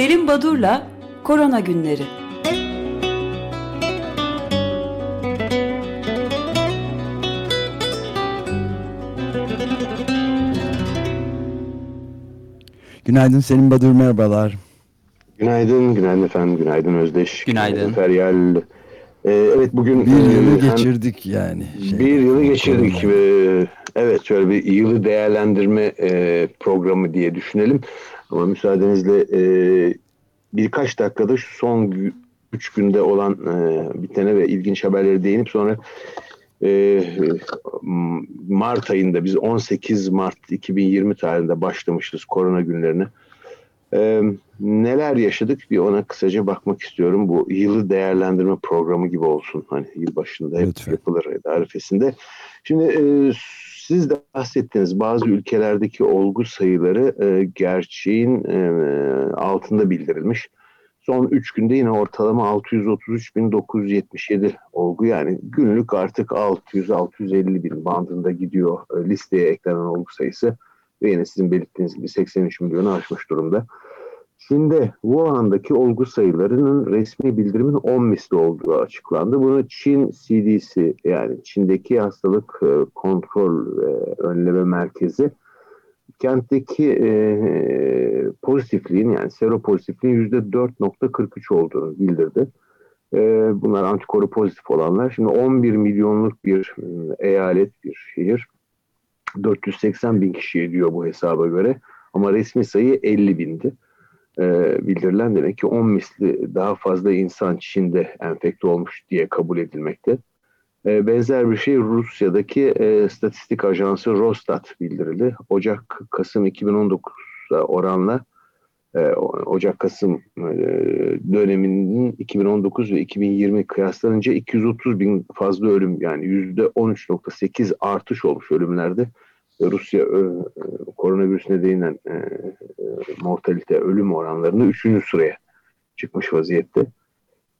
Selim Badur'la Korona Günleri. Günaydın Selim Badur, merhabalar. Günaydın, günaydın efendim, günaydın Özdeş. Günaydın. Feryal. Ee, evet bugün... Bir yılı e, geçirdik yani. Şey, bir yılı geçirdik. Ee, evet şöyle bir yılı değerlendirme e, programı diye düşünelim. Ama müsaadenizle e, birkaç dakikada şu son üç günde olan e, bitene ve ilginç haberleri değinip sonra e, Mart ayında biz 18 Mart 2020 tarihinde başlamışız korona günlerine. E, neler yaşadık bir ona kısaca bakmak istiyorum. Bu yılı değerlendirme programı gibi olsun. Hani yıl başında hep Lütfen. yapılır arifesinde. Şimdi e, siz de bahsettiniz bazı ülkelerdeki olgu sayıları e, gerçeğin e, altında bildirilmiş. Son 3 günde yine ortalama 633.977 olgu yani günlük artık 600-650 bin bandında gidiyor e, listeye eklenen olgu sayısı. Ve yine sizin belirttiğiniz gibi 83 milyonu aşmış durumda. Çin'de Wuhan'daki olgu sayılarının resmi bildirimin 10 misli olduğu açıklandı. Bunu Çin CDC yani Çin'deki hastalık e, kontrol ve önleme merkezi kentteki e, pozitifliğin yani seropozitifliğin %4.43 olduğunu bildirdi. E, bunlar antikoru pozitif olanlar. Şimdi 11 milyonluk bir eyalet, bir şehir. 480 bin kişiye diyor bu hesaba göre. Ama resmi sayı 50 bindi. E, bildirilen demek ki 10 misli daha fazla insan Çin'de enfekte olmuş diye kabul edilmekte. E, benzer bir şey Rusya'daki e, statistik ajansı Rostat bildirildi. Ocak-Kasım 2019'a oranla e, Ocak-Kasım e, döneminin 2019 ve 2020 kıyaslanınca 230 bin fazla ölüm yani %13.8 artış olmuş ölümlerde. Rusya e, koronavirüs nedeniyle e, e, mortalite ölüm oranlarını 3. sıraya çıkmış vaziyette.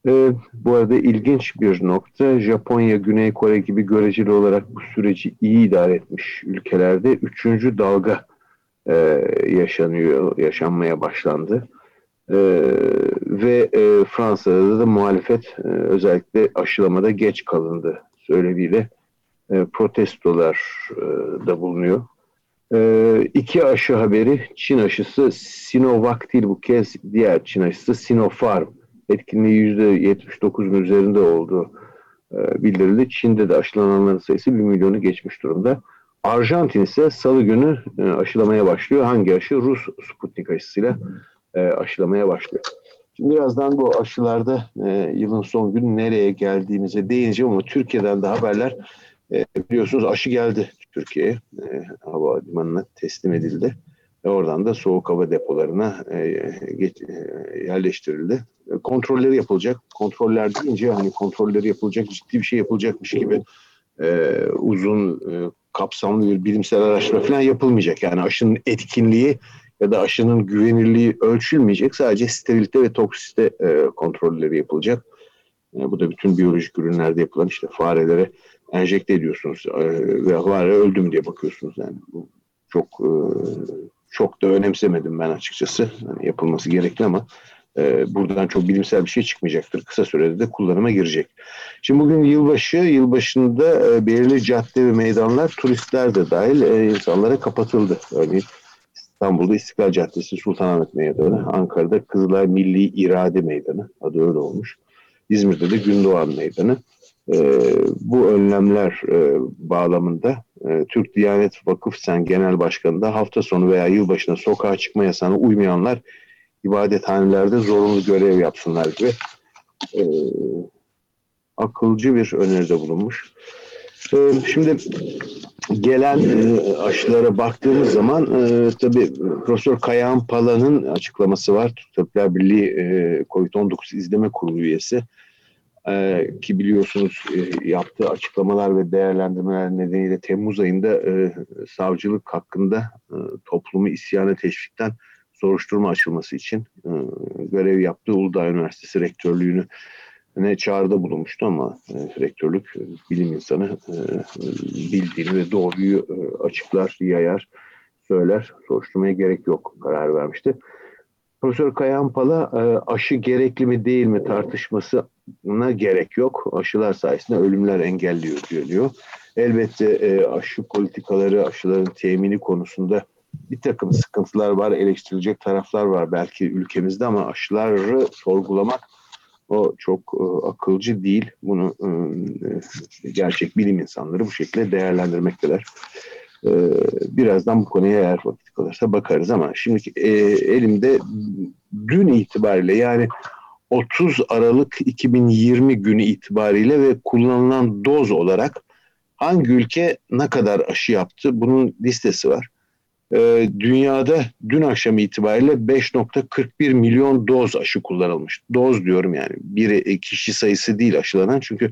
E, bu arada ilginç bir nokta Japonya, Güney Kore gibi göreceli olarak bu süreci iyi idare etmiş ülkelerde üçüncü dalga e, yaşanıyor, yaşanmaya başlandı. E, ve e, Fransa'da da muhalefet e, özellikle aşılamada geç kalındı söylemiyle e, protestolar e, da bulunuyor. E, iki aşı haberi Çin aşısı Sinovac değil bu kez diğer Çin aşısı Sinopharm etkinliği %79'un üzerinde olduğu e, bildirildi. Çin'de de aşılananların sayısı 1 milyonu geçmiş durumda. Arjantin ise salı günü e, aşılamaya başlıyor. Hangi aşı? Rus Sputnik aşısıyla e, aşılamaya başlıyor. Şimdi birazdan bu aşılarda e, yılın son günü nereye geldiğimize değineceğim ama Türkiye'den de haberler e, biliyorsunuz aşı geldi Türkiye'ye. E, havalimanına teslim edildi. Ve oradan da soğuk hava depolarına e, geç, e, yerleştirildi. E, kontrolleri yapılacak. Kontroller deyince hani kontrolleri yapılacak, ciddi bir şey yapılacakmış gibi e, uzun, e, kapsamlı bir bilimsel araştırma falan yapılmayacak. Yani aşının etkinliği ya da aşının güvenirliği ölçülmeyecek. Sadece sterilite ve toksiste e, kontrolleri yapılacak. E, bu da bütün biyolojik ürünlerde yapılan işte farelere enjekte ediyorsunuz e, ve fare öldü mü diye bakıyorsunuz. Yani bu çok e, çok da önemsemedim ben açıkçası. Yani yapılması gerekli ama e, buradan çok bilimsel bir şey çıkmayacaktır. Kısa sürede de kullanıma girecek. Şimdi bugün yılbaşı, yılbaşında belirli cadde ve meydanlar turistler de dahil insanlara kapatıldı. Örneğin İstanbul'da İstiklal Caddesi Sultanahmet Meydanı, Ankara'da Kızılay Milli İrade Meydanı adı öyle olmuş. İzmir'de de Gündoğan Meydanı. E, bu önlemler e, bağlamında e, Türk Diyanet Vakıf Sen Genel Başkanı da hafta sonu veya yılbaşına sokağa çıkma yasağına uymayanlar ibadethanelerde zorunlu görev yapsınlar gibi e, akılcı bir öneride bulunmuş. E, şimdi gelen e, aşılara baktığımız zaman e, tabii Profesör Kayahan Pala'nın açıklaması var. Türk Tabipler Birliği e, COVID-19 İzleme Kurulu üyesi. Ki biliyorsunuz yaptığı açıklamalar ve değerlendirmeler nedeniyle Temmuz ayında savcılık hakkında toplumu isyana teşvikten soruşturma açılması için görev yaptığı Uludağ Üniversitesi rektörlüğünü ne çağrıda bulunmuştu ama e, rektörlük e, bilim insanı e, bildiğini ve doğruyu e, açıklar, yayar, söyler. Soruşturmaya gerek yok karar vermişti. Profesör Kayan Pala e, aşı gerekli mi değil mi tartışmasına gerek yok. Aşılar sayesinde ölümler engelliyor diyor. Elbette e, aşı politikaları, aşıların temini konusunda bir takım sıkıntılar var, eleştirilecek taraflar var belki ülkemizde ama aşıları sorgulamak o çok e, akılcı değil. Bunu e, gerçek bilim insanları bu şekilde değerlendirmekteler. E, birazdan bu konuya eğer vakit kalırsa bakarız ama şimdi e, elimde dün itibariyle yani 30 Aralık 2020 günü itibariyle ve kullanılan doz olarak hangi ülke ne kadar aşı yaptı bunun listesi var. Ee, dünyada dün akşam itibariyle 5.41 milyon doz aşı kullanılmış. Doz diyorum yani bir e, kişi sayısı değil aşılanan çünkü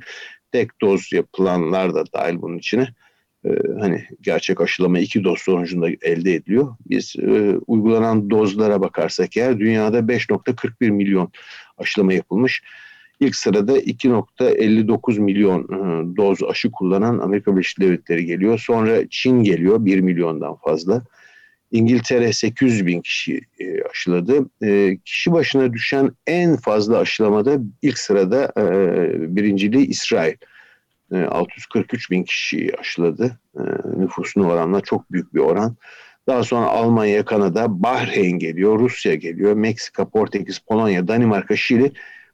tek doz yapılanlar da dahil bunun içine. Ee, hani gerçek aşılama iki doz sonucunda elde ediliyor. Biz e, uygulanan dozlara bakarsak eğer dünyada 5.41 milyon aşılama yapılmış. İlk sırada 2.59 milyon e, doz aşı kullanan Amerika Birleşik Devletleri geliyor. Sonra Çin geliyor 1 milyondan fazla. İngiltere 800 bin kişi e, aşıladı. E, kişi başına düşen en fazla aşılamada ilk sırada e, birinciliği İsrail. 643 bin kişi aşıladı. Nüfusuna oranla çok büyük bir oran. Daha sonra Almanya, Kanada, Bahreyn geliyor, Rusya geliyor, Meksika, Portekiz, Polonya, Danimarka, Şili.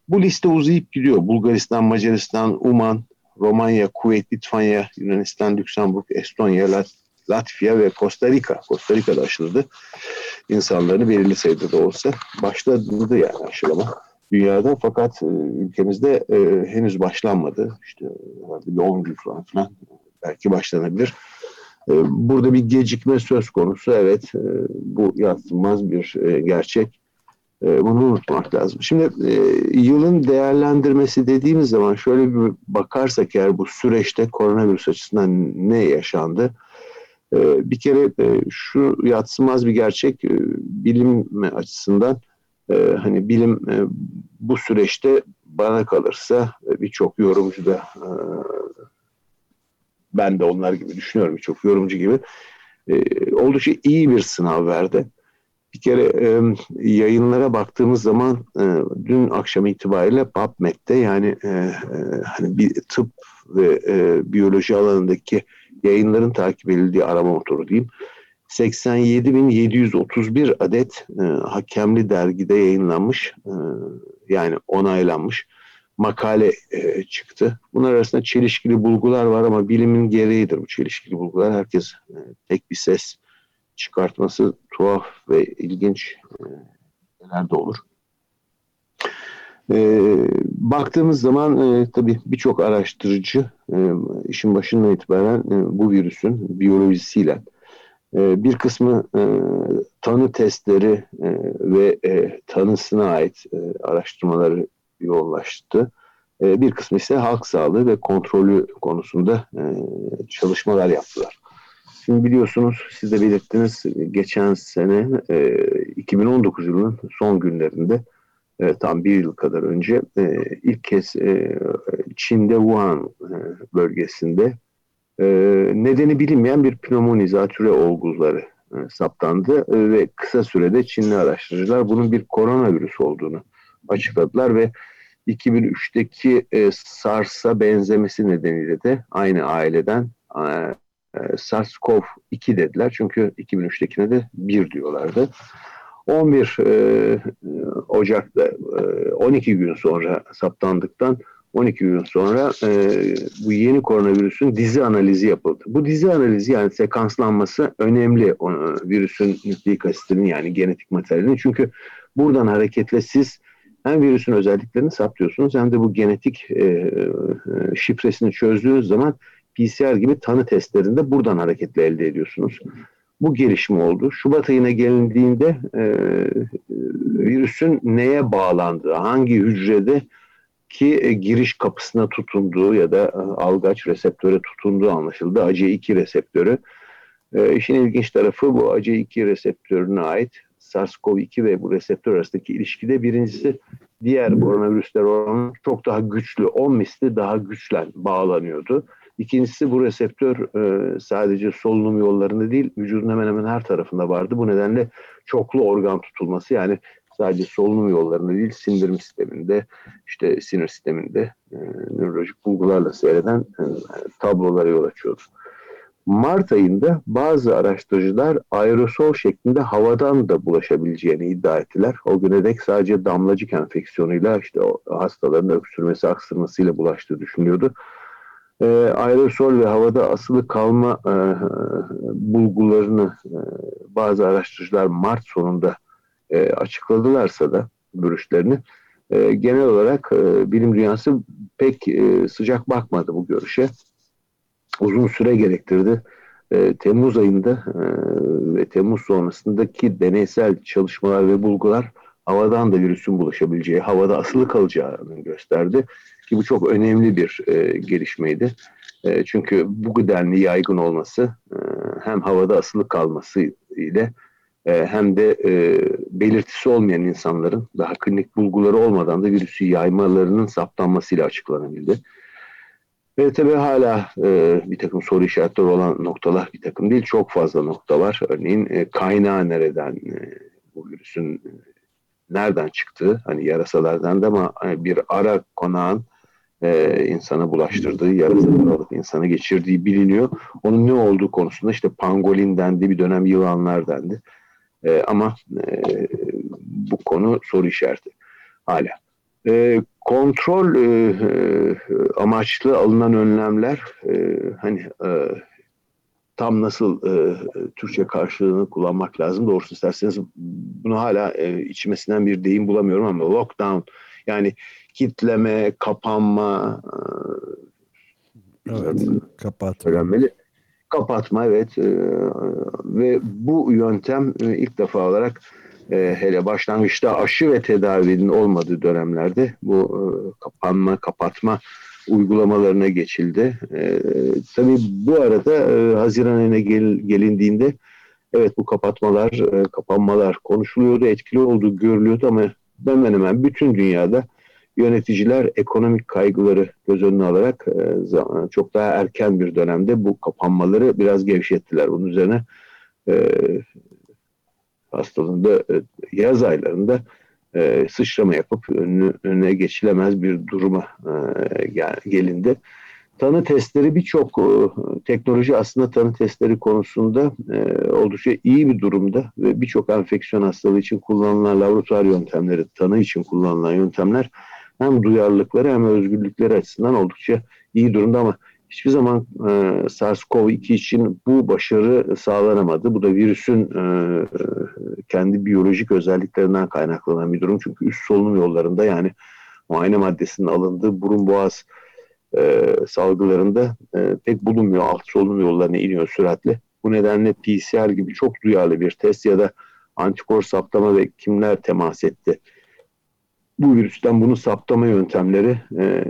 Bu liste uzayıp gidiyor. Bulgaristan, Macaristan, Uman, Romanya, Kuveyt, Litvanya, Yunanistan, Lüksemburg, Estonya, Lat Latvia ve Costa Rica. Costa Rica'da aşıladı. İnsanları belirli sayıda da olsa başladı yani aşılama dünyada fakat e, ülkemizde e, henüz başlanmadı. İşte bir 10 gün falan belki başlanabilir. E, burada bir gecikme söz konusu. Evet e, bu yatsınmaz bir e, gerçek. E, bunu unutmak lazım. Şimdi e, yılın değerlendirmesi dediğimiz zaman şöyle bir bakarsak eğer bu süreçte koronavirüs açısından ne yaşandı? Ee, bir kere e, şu yatsımaz bir gerçek e, bilim açısından e, hani bilim bu süreçte bana kalırsa birçok yorumcu da ben de onlar gibi düşünüyorum birçok yorumcu gibi oldukça iyi bir sınav verdi. Bir kere yayınlara baktığımız zaman dün akşam itibariyle PubMed'de yani hani bir tıp ve biyoloji alanındaki yayınların takip edildiği arama motoru diyeyim. 87.731 adet e, hakemli dergide yayınlanmış e, yani onaylanmış makale e, çıktı. Bunlar arasında çelişkili bulgular var ama bilimin gereğidir bu çelişkili bulgular. Herkes e, tek bir ses çıkartması tuhaf ve ilginç e, de olur. E, baktığımız zaman e, tabii birçok araştırıcı e, işin başından itibaren e, bu virüsün biyolojisiyle e, bir kısmı e, tanı testleri e, ve e, tanısına ait e, araştırmaları yoğunlaştı. E, bir kısmı ise halk sağlığı ve kontrolü konusunda e, çalışmalar yaptılar. Şimdi biliyorsunuz siz de belirttiniz geçen sene e, 2019 yılının son günlerinde e, tam bir yıl kadar önce e, ilk kez e, Çin'de Wuhan e, bölgesinde e, nedeni bilinmeyen bir pnömoni zatüre olguları e, saptandı e, ve kısa sürede Çinli araştırıcılar bunun bir koronavirüs olduğunu açıkladılar ve 2003'teki e, SARS'a benzemesi nedeniyle de aynı aileden e SARS-CoV-2 dediler. Çünkü 2003'tekine de 1 diyorlardı. 11 e, Ocak'ta e, 12 gün sonra saptandıktan 12 gün sonra e, bu yeni koronavirüsün dizi analizi yapıldı. Bu dizi analizi yani sekanslanması önemli o, virüsün nükleik asitinin yani genetik materyalinin. Çünkü buradan hareketle siz hem virüsün özelliklerini saptıyorsunuz hem de bu genetik e, e, şifresini çözdüğünüz zaman PCR gibi tanı testlerinde buradan hareketle elde ediyorsunuz bu gelişme oldu. Şubat ayına gelindiğinde e, virüsün neye bağlandığı, hangi hücrede ki e, giriş kapısına tutunduğu ya da e, algaç reseptöre tutunduğu anlaşıldı. AC2 reseptörü. E, işin ilginç tarafı bu AC2 reseptörüne ait SARS-CoV-2 ve bu reseptör arasındaki ilişkide birincisi diğer koronavirüsler oranı çok daha güçlü, 10 misli daha güçlen bağlanıyordu. İkincisi bu reseptör e, sadece solunum yollarında değil vücudun hemen hemen her tarafında vardı. Bu nedenle çoklu organ tutulması yani sadece solunum yollarında değil sindirim sisteminde işte sinir sisteminde e, nörolojik bulgularla seyreden e, tablolara yol açıyordu. Mart ayında bazı araştırıcılar aerosol şeklinde havadan da bulaşabileceğini iddia ettiler. O güne dek sadece damlacık enfeksiyonuyla işte o hastaların öksürmesi, aksırmasıyla bulaştığı düşünülüyordu. E, aerosol ve havada asılı kalma e, bulgularını e, bazı araştırıcılar Mart sonunda e, açıkladılarsa da görüşlerini e, genel olarak e, bilim dünyası pek e, sıcak bakmadı bu görüşe uzun süre gerektirdi. E, Temmuz ayında e, ve Temmuz sonrasındaki deneysel çalışmalar ve bulgular havadan da virüsün bulaşabileceği, havada asılı kalacağını gösterdi. Ki bu çok önemli bir e, gelişmeydi. E, çünkü bu denli yaygın olması e, hem havada asılı kalması ile e, hem de e, belirtisi olmayan insanların daha klinik bulguları olmadan da virüsü yaymalarının saptanmasıyla açıklanabildi. Ve tabii hala e, bir takım soru işaretleri olan noktalar bir takım değil. Çok fazla nokta var. Örneğin e, kaynağı nereden, e, bu virüsün e, nereden çıktığı, hani yarasalardan da ama hani bir ara konağın e, insana bulaştırdığı, yarasaları alıp insana geçirdiği biliniyor. Onun ne olduğu konusunda işte pangolin dendi, bir dönem yılanlar dendi. E, ama e, bu konu soru işareti hala. E, kontrol e, e, amaçlı alınan önlemler e, hani e, tam nasıl e, Türkçe karşılığını kullanmak lazım. Doğrusu isterseniz bunu hala e, içmesinden bir deyim bulamıyorum ama lockdown yani kitleme, kapanma e, evet, kapatma. Öğrenmeli. Kapatma evet e, ve bu yöntem e, ilk defa olarak hele başlangıçta aşı ve tedavinin olmadığı dönemlerde bu kapanma, kapatma uygulamalarına geçildi. E, tabii bu arada e, Haziran ayına gel, gelindiğinde evet bu kapatmalar, e, kapanmalar konuşuluyordu, etkili olduğu görülüyordu ama hemen hemen bütün dünyada yöneticiler ekonomik kaygıları göz önüne alarak e, çok daha erken bir dönemde bu kapanmaları biraz gevşettiler. Bunun üzerine e, hastalığında e, yaz aylarında sıçrama yapıp önüne, geçilemez bir duruma gelindi. Tanı testleri birçok teknoloji aslında tanı testleri konusunda oldukça iyi bir durumda ve birçok enfeksiyon hastalığı için kullanılan laboratuvar yöntemleri, tanı için kullanılan yöntemler hem duyarlılıkları hem özgürlükleri açısından oldukça iyi durumda ama hiçbir zaman e, SARS-CoV-2 için bu başarı sağlanamadı. Bu da virüsün e, kendi biyolojik özelliklerinden kaynaklanan bir durum. Çünkü üst solunum yollarında yani muayene maddesinin alındığı burun boğaz e, salgılarında e, pek bulunmuyor. Alt solunum yollarına iniyor süratle. Bu nedenle PCR gibi çok duyarlı bir test ya da antikor saptama ve kimler temas etti bu virüsten bunu saptama yöntemleri e,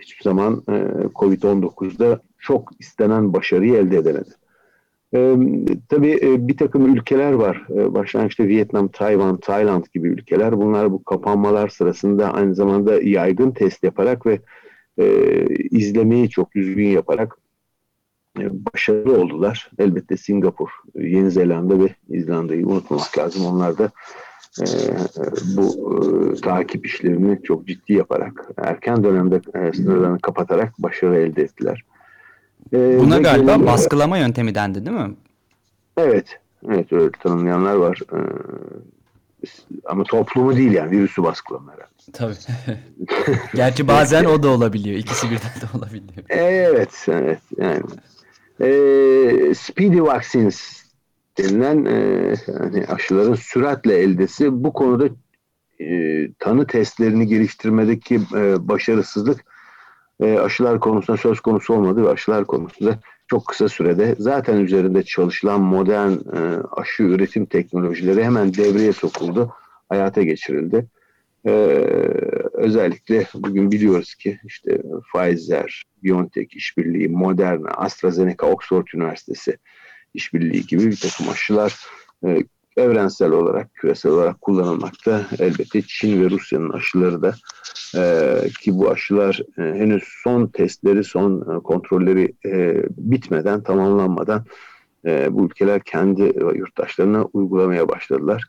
hiçbir zaman e, COVID-19'da çok istenen başarıyı elde edemedi. E, tabii e, bir takım ülkeler var. E, başlangıçta Vietnam, Tayvan, Tayland gibi ülkeler. Bunlar bu kapanmalar sırasında aynı zamanda yaygın test yaparak ve e, izlemeyi çok düzgün yaparak e, başarılı oldular. Elbette Singapur, Yeni Zelanda ve İzlanda'yı unutmamak lazım. Onlar da e, bu e, takip işlerini çok ciddi yaparak erken dönemde e, sınırlarını kapatarak başarı elde ettiler. E, Buna galiba gelin, baskılama yöntemi dendi değil mi? Evet. Evet öyle tanımlayanlar var. E, ama toplumu değil yani virüsü baskılama herhalde. Tabii. Gerçi bazen o da olabiliyor. İkisi birden de olabiliyor. Evet. Evet. Yani. E, speedy vaccines denilen e, hani aşıların süratle eldesi bu konuda e, tanı testlerini geliştirmedeki e, başarısızlık e, aşılar konusunda söz konusu olmadı ve aşılar konusunda çok kısa sürede zaten üzerinde çalışılan modern e, aşı üretim teknolojileri hemen devreye sokuldu, hayata geçirildi. Ee, özellikle bugün biliyoruz ki işte Pfizer, BioNTech işbirliği, Moderna, AstraZeneca, Oxford Üniversitesi işbirliği gibi bir takım aşılar e, evrensel olarak, küresel olarak kullanılmakta. Elbette Çin ve Rusya'nın aşıları da e, ki bu aşılar e, henüz son testleri, son e, kontrolleri e, bitmeden, tamamlanmadan e, bu ülkeler kendi yurttaşlarına uygulamaya başladılar.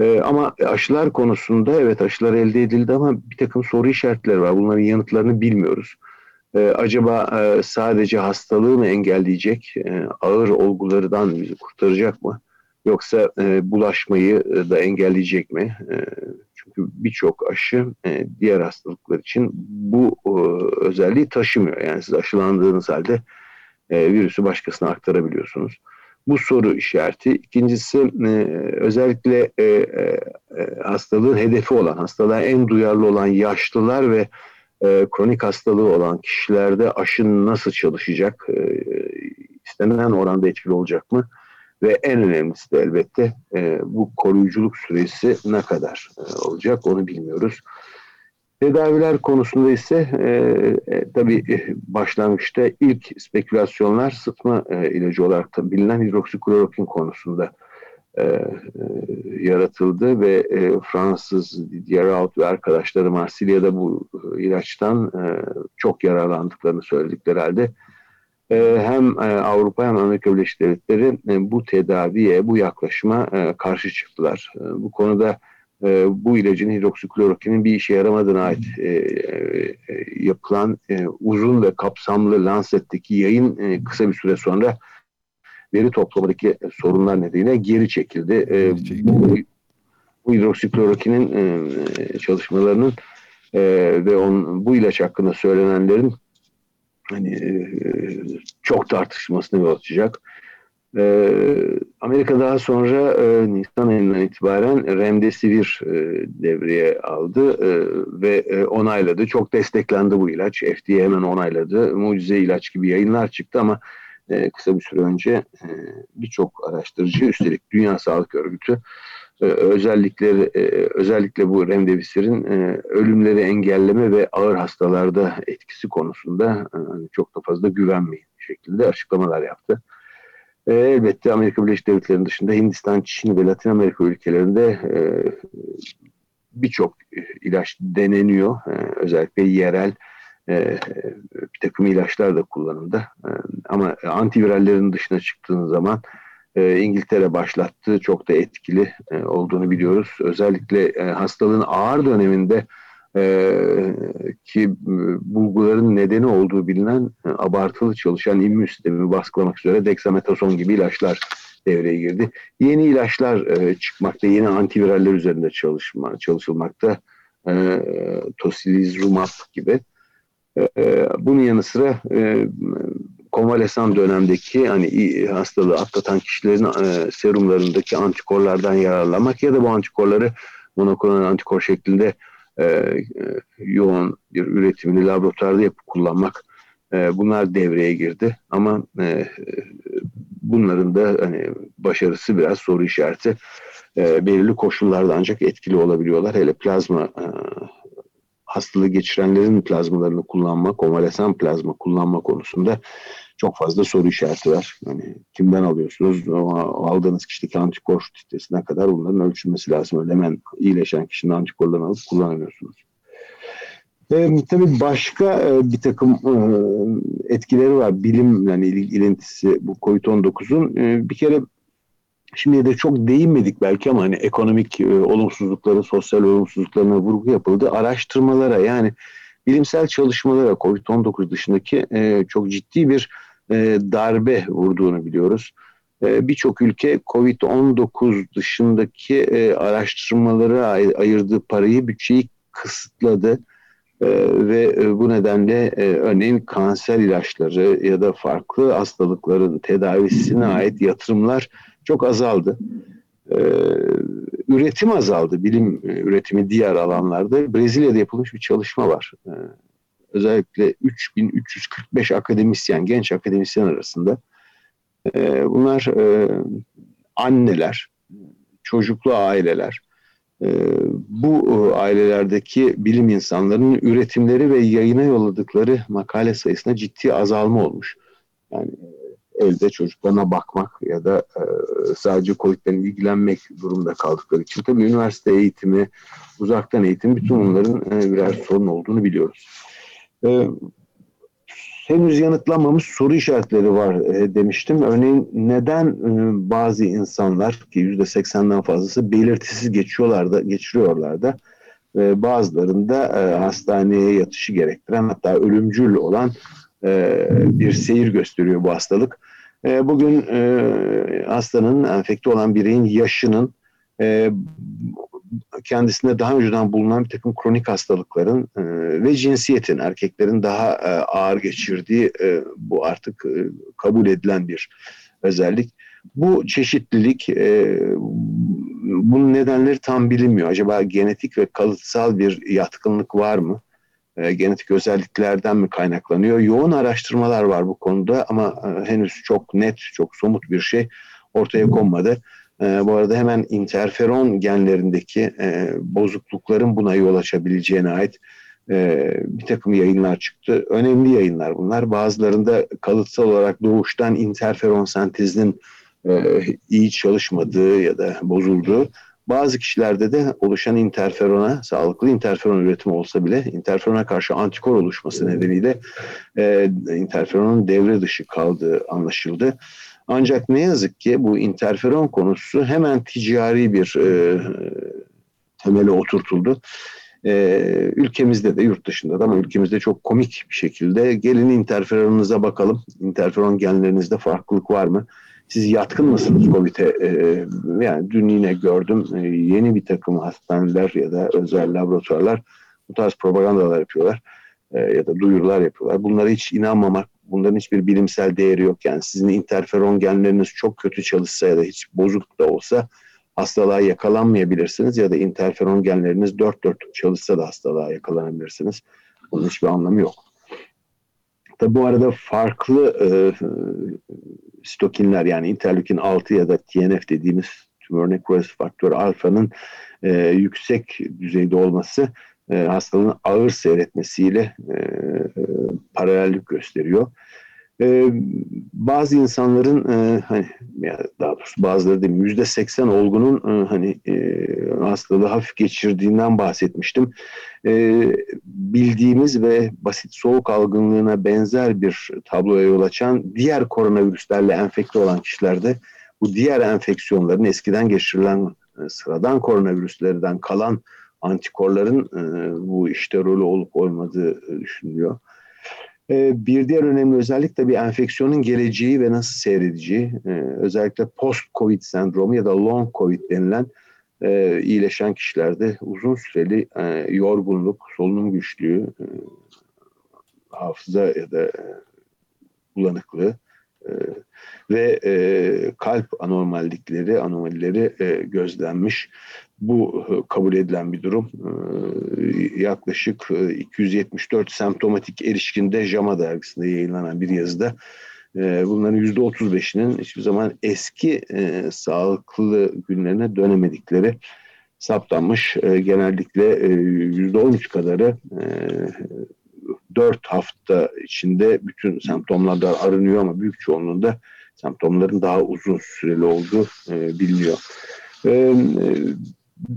E, ama aşılar konusunda evet aşılar elde edildi ama bir takım soru işaretleri var. Bunların yanıtlarını bilmiyoruz. Acaba e, sadece hastalığı mı engelleyecek, e, ağır olgulardan bizi kurtaracak mı? Yoksa e, bulaşmayı e, da engelleyecek mi? E, çünkü birçok aşı e, diğer hastalıklar için bu e, özelliği taşımıyor. Yani siz aşılandığınız halde e, virüsü başkasına aktarabiliyorsunuz. Bu soru işareti. İkincisi e, özellikle e, e, hastalığın hedefi olan, hastalığa en duyarlı olan yaşlılar ve e, kronik hastalığı olan kişilerde aşı nasıl çalışacak? E, istenilen oranda etkili olacak mı? Ve en önemlisi de elbette e, bu koruyuculuk süresi ne kadar e, olacak onu bilmiyoruz. Tedaviler konusunda ise e, e, tabii e, başlangıçta ilk spekülasyonlar sıtma e, ilacı olarak da bilinen hidroksiklorokin konusunda e, e, yaratıldı ve e, Fransız Didier Raoult ve arkadaşları Marsilya'da bu e, ilaçtan e, çok yararlandıklarını söyledikleri halde e, hem e, Avrupa hem Amerika Birleşik Devletleri e, bu tedaviye, bu yaklaşıma e, karşı çıktılar. E, bu konuda e, bu ilacın hidroksiklorokinin bir işe yaramadığına ait e, e, yapılan e, uzun ve kapsamlı Lancet'teki yayın e, kısa bir süre sonra veri toplamadaki sorunlar nedeniyle geri çekildi. E, bu, bu hidroksiklorokinin e, çalışmalarının e, ve on, bu ilaç hakkında söylenenlerin hani e, çok tartışmasına yol açacak. E, Amerika daha sonra e, Nisan ayından itibaren Remdesivir e, devreye aldı e, ve e, onayladı. Çok desteklendi bu ilaç. FDA hemen onayladı. Mucize ilaç gibi yayınlar çıktı ama e, kısa bir süre önce e, birçok araştırıcı üstelik Dünya Sağlık Örgütü e, özellikleri e, özellikle bu remdevisir'in e, ölümleri engelleme ve ağır hastalarda etkisi konusunda e, çok da fazla güvenmeyin şeklinde açıklamalar yaptı. E, elbette Amerika Birleşik Devletleri'nin dışında Hindistan, Çin ve Latin Amerika ülkelerinde e, birçok ilaç deneniyor. E, özellikle yerel e, bir takım ilaçlar da kullanımda. E, ama antivirallerin dışına çıktığın zaman e, İngiltere başlattı. Çok da etkili e, olduğunu biliyoruz. Özellikle e, hastalığın ağır döneminde e, ki e, bulguların nedeni olduğu bilinen e, abartılı çalışan immün sistemi baskılamak üzere dexamethasone gibi ilaçlar devreye girdi. Yeni ilaçlar e, çıkmakta, yeni antiviraller üzerinde çalışma, çalışılmakta. E, tocilizumab gibi. E, bunun yanı sıra e, konvalesan dönemdeki hani hastalığı atlatan kişilerin e, serumlarındaki antikorlardan yararlamak ya da bu antikorları monoklonal antikor şeklinde e, e, yoğun bir üretimini laboratuvarda yapıp kullanmak e, bunlar devreye girdi. Ama e, bunların da hani başarısı biraz soru işareti. E, belirli koşullarda ancak etkili olabiliyorlar. Hele plazma e, hastalığı geçirenlerin plazmalarını kullanma, konvalesan plazma kullanma konusunda çok fazla soru işareti var. Yani kimden alıyorsunuz? Aldığınız kişideki antikor titresine kadar bunların ölçülmesi lazım. Öyle hemen iyileşen kişinin antikorlarını alıp kullanamıyorsunuz. E, tabii başka e, bir takım e, etkileri var. Bilim yani ilintisi bu COVID-19'un. E, bir kere Şimdi de çok değinmedik belki ama hani ekonomik e, olumsuzlukları, sosyal olumsuzluklarına vurgu yapıldı. Araştırmalara yani bilimsel çalışmalara COVID-19 dışındaki e, çok ciddi bir e, darbe vurduğunu biliyoruz. E, Birçok ülke COVID-19 dışındaki e, araştırmalara ay- ayırdığı parayı, bütçeyi kısıtladı. E, ve e, bu nedenle e, örneğin kanser ilaçları ya da farklı hastalıkların tedavisine ait yatırımlar çok azaldı. Ee, üretim azaldı. Bilim e, üretimi diğer alanlarda. Brezilya'da yapılmış bir çalışma var. Ee, özellikle 3345 akademisyen, genç akademisyen arasında. Ee, bunlar e, anneler, çocuklu aileler. Ee, bu e, ailelerdeki bilim insanlarının üretimleri ve yayına yolladıkları makale sayısına ciddi azalma olmuş. Yani elde çocuklarına bakmak ya da e, sadece COVID'den ilgilenmek durumda kaldıkları için tabii üniversite eğitimi, uzaktan eğitim bütün bunların e, birer sorun olduğunu biliyoruz. E, henüz yanıtlanmamış soru işaretleri var e, demiştim. Örneğin neden e, bazı insanlar ki yüzde seksenden fazlası belirtisiz geçiyorlar da geçiriyorlar da e, bazılarında e, hastaneye yatışı gerektiren hatta ölümcül olan e, bir seyir gösteriyor bu hastalık. E, bugün e, hastanın enfekte olan bireyin yaşının e, kendisinde daha önceden bulunan bir takım kronik hastalıkların e, ve cinsiyetin erkeklerin daha ağır geçirdiği bu artık kabul edilen bir özellik. Bu çeşitlilik e, bunun nedenleri tam bilinmiyor. Acaba genetik ve kalıtsal bir yatkınlık var mı? E, genetik özelliklerden mi kaynaklanıyor? Yoğun araştırmalar var bu konuda ama e, henüz çok net, çok somut bir şey ortaya konmadı. E, bu arada hemen interferon genlerindeki e, bozuklukların buna yol açabileceğine ait e, bir takım yayınlar çıktı. Önemli yayınlar bunlar. Bazılarında kalıtsal olarak doğuştan interferon sentezinin e, iyi çalışmadığı ya da bozulduğu, bazı kişilerde de oluşan interferona, sağlıklı interferon üretimi olsa bile interferona karşı antikor oluşması nedeniyle e, interferonun devre dışı kaldığı anlaşıldı. Ancak ne yazık ki bu interferon konusu hemen ticari bir e, temele oturtuldu. E, ülkemizde de yurt dışında da ama ülkemizde çok komik bir şekilde gelin interferonunuza bakalım. Interferon genlerinizde farklılık var mı? Siz yatkın mısınız COVID'e? E, yani dün yine gördüm e, yeni bir takım hastaneler ya da özel laboratuvarlar bu tarz propagandalar yapıyorlar e, ya da duyurular yapıyorlar. Bunlara hiç inanmamak bunların hiçbir bilimsel değeri yok. Yani sizin interferon genleriniz çok kötü çalışsa ya da hiç bozuk da olsa hastalığa yakalanmayabilirsiniz ya da interferon genleriniz dört dörtlük çalışsa da hastalığa yakalanabilirsiniz. Bunun hiçbir anlamı yok. Tabi bu arada farklı e, stokinler yani interleukin 6 ya da TNF dediğimiz tümör nekroz faktörü alfanın e, yüksek düzeyde olması e, hastalığın ağır seyretmesiyle e, e, paralellik gösteriyor. E, bazı insanların e, hani ya daha doğrusu bazıları değil yüzde seksen olgunun e, hani e, hastalığı hafif geçirdiğinden bahsetmiştim. E, bildiğimiz ve basit soğuk algınlığına benzer bir tabloya yol açan diğer koronavirüslerle enfekte olan kişilerde bu diğer enfeksiyonların eskiden geçirilen e, sıradan koronavirüslerden kalan antikorların e, bu işte rolü olup olmadığı e, düşünülüyor. E, bir diğer önemli özellik bir enfeksiyonun geleceği ve nasıl seyredeceği. E, özellikle post-covid sendromu ya da long covid denilen e, iyileşen kişilerde uzun süreli yorgunluk, solunum güçlüğü, hafıza ya da bulanıklığı ve e, kalp anormallikleri, anomalileri e, gözlenmiş. Bu e, kabul edilen bir durum. E, yaklaşık 274 e, semptomatik erişkinde JAMA dergisinde yayınlanan bir yazıda bunların %35'inin hiçbir zaman eski sağlıklı günlerine dönemedikleri saptanmış. Genellikle %13 kadarı 4 hafta içinde bütün semptomlardan arınıyor ama büyük çoğunluğunda semptomların daha uzun süreli olduğu biliniyor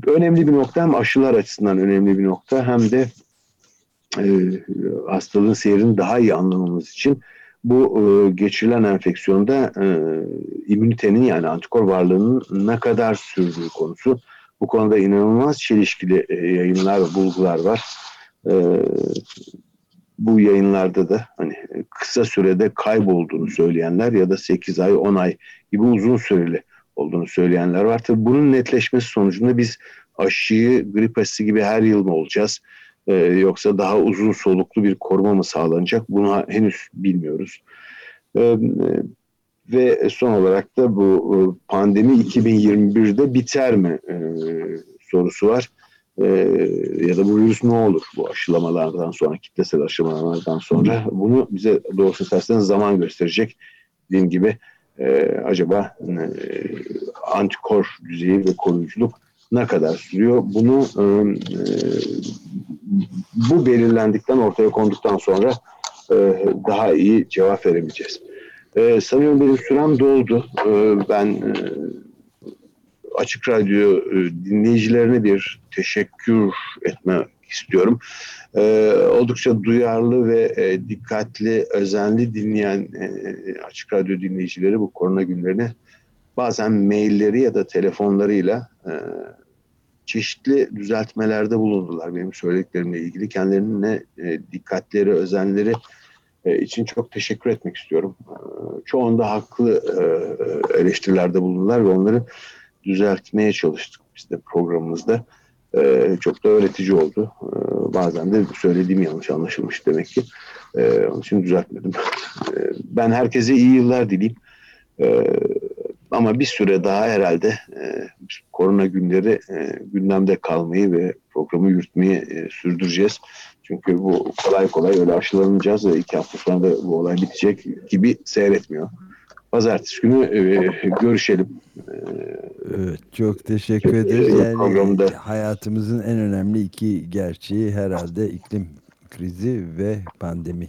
önemli bir nokta hem aşılar açısından önemli bir nokta hem de e, hastalığın seyrini daha iyi anlamamız için bu e, geçirilen enfeksiyonda e, immünitenin yani antikor varlığının ne kadar sürdüğü konusu. Bu konuda inanılmaz çelişkili e, yayınlar bulgular var. E, bu yayınlarda da hani kısa sürede kaybolduğunu söyleyenler ya da 8 ay 10 ay gibi uzun süreli olduğunu söyleyenler var. Tabii bunun netleşmesi sonucunda biz aşıyı grip aşısı gibi her yıl mı olacağız? Ee, yoksa daha uzun soluklu bir koruma mı sağlanacak? Bunu henüz bilmiyoruz. Ee, ve son olarak da bu e, pandemi 2021'de biter mi e, sorusu var. E, ya da bu virüs ne olur bu aşılamalardan sonra, kitlesel aşılamalardan sonra? Bunu bize doğrusu tersten zaman gösterecek. Dediğim gibi e, acaba e, antikor düzeyi ve koruyuculuk ne kadar sürüyor? Bunu e, e, bu belirlendikten ortaya konduktan sonra e, daha iyi cevap verebileceğiz. E, sanıyorum benim sürem doldu. E, ben e, Açık Radyo e, dinleyicilerine bir teşekkür etmek istiyorum. E, oldukça duyarlı ve e, dikkatli, özenli dinleyen Açık Radyo dinleyicileri bu korona günlerini bazen mailleri ya da telefonlarıyla çeşitli düzeltmelerde bulundular benim söylediklerimle ilgili. Kendilerine dikkatleri, özenleri için çok teşekkür etmek istiyorum. Çoğunda haklı eleştirilerde bulundular ve onları düzeltmeye çalıştık biz de programımızda. E, çok da öğretici oldu. E, bazen de söylediğim yanlış anlaşılmış demek ki. E, onun için düzeltmedim. E, ben herkese iyi yıllar dileyim. E, ama bir süre daha herhalde e, korona günleri e, gündemde kalmayı ve programı yürütmeyi e, sürdüreceğiz. Çünkü bu kolay kolay öyle aşılanacağız ve iki hafta sonra da bu olay bitecek gibi seyretmiyor. Pazartesi günü e, görüşelim. Evet, çok teşekkür ederiz. Yani programda... hayatımızın en önemli iki gerçeği herhalde iklim krizi ve pandemi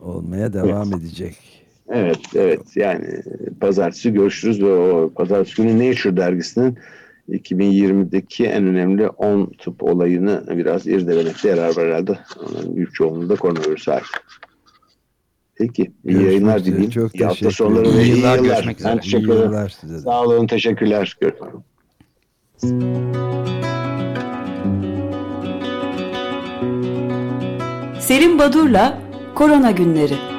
olmaya devam evet. edecek. Evet, evet. Yani pazartesi görüşürüz ve o pazartesi günü Nature dergisinin 2020'deki en önemli 10 tıp olayını biraz irdelemekte yarar var herhalde. Onların büyük çoğunluğu da koronavirüse ait. Peki. İyi Görüşmek yayınlar dileyim. Çok iyi hafta sonları ve iyi yıllar. Görüşmek üzere. teşekkür ederim. Yıllar size de. Sağ olun. Teşekkürler. Görüşmek Selim Badur'la Korona Günleri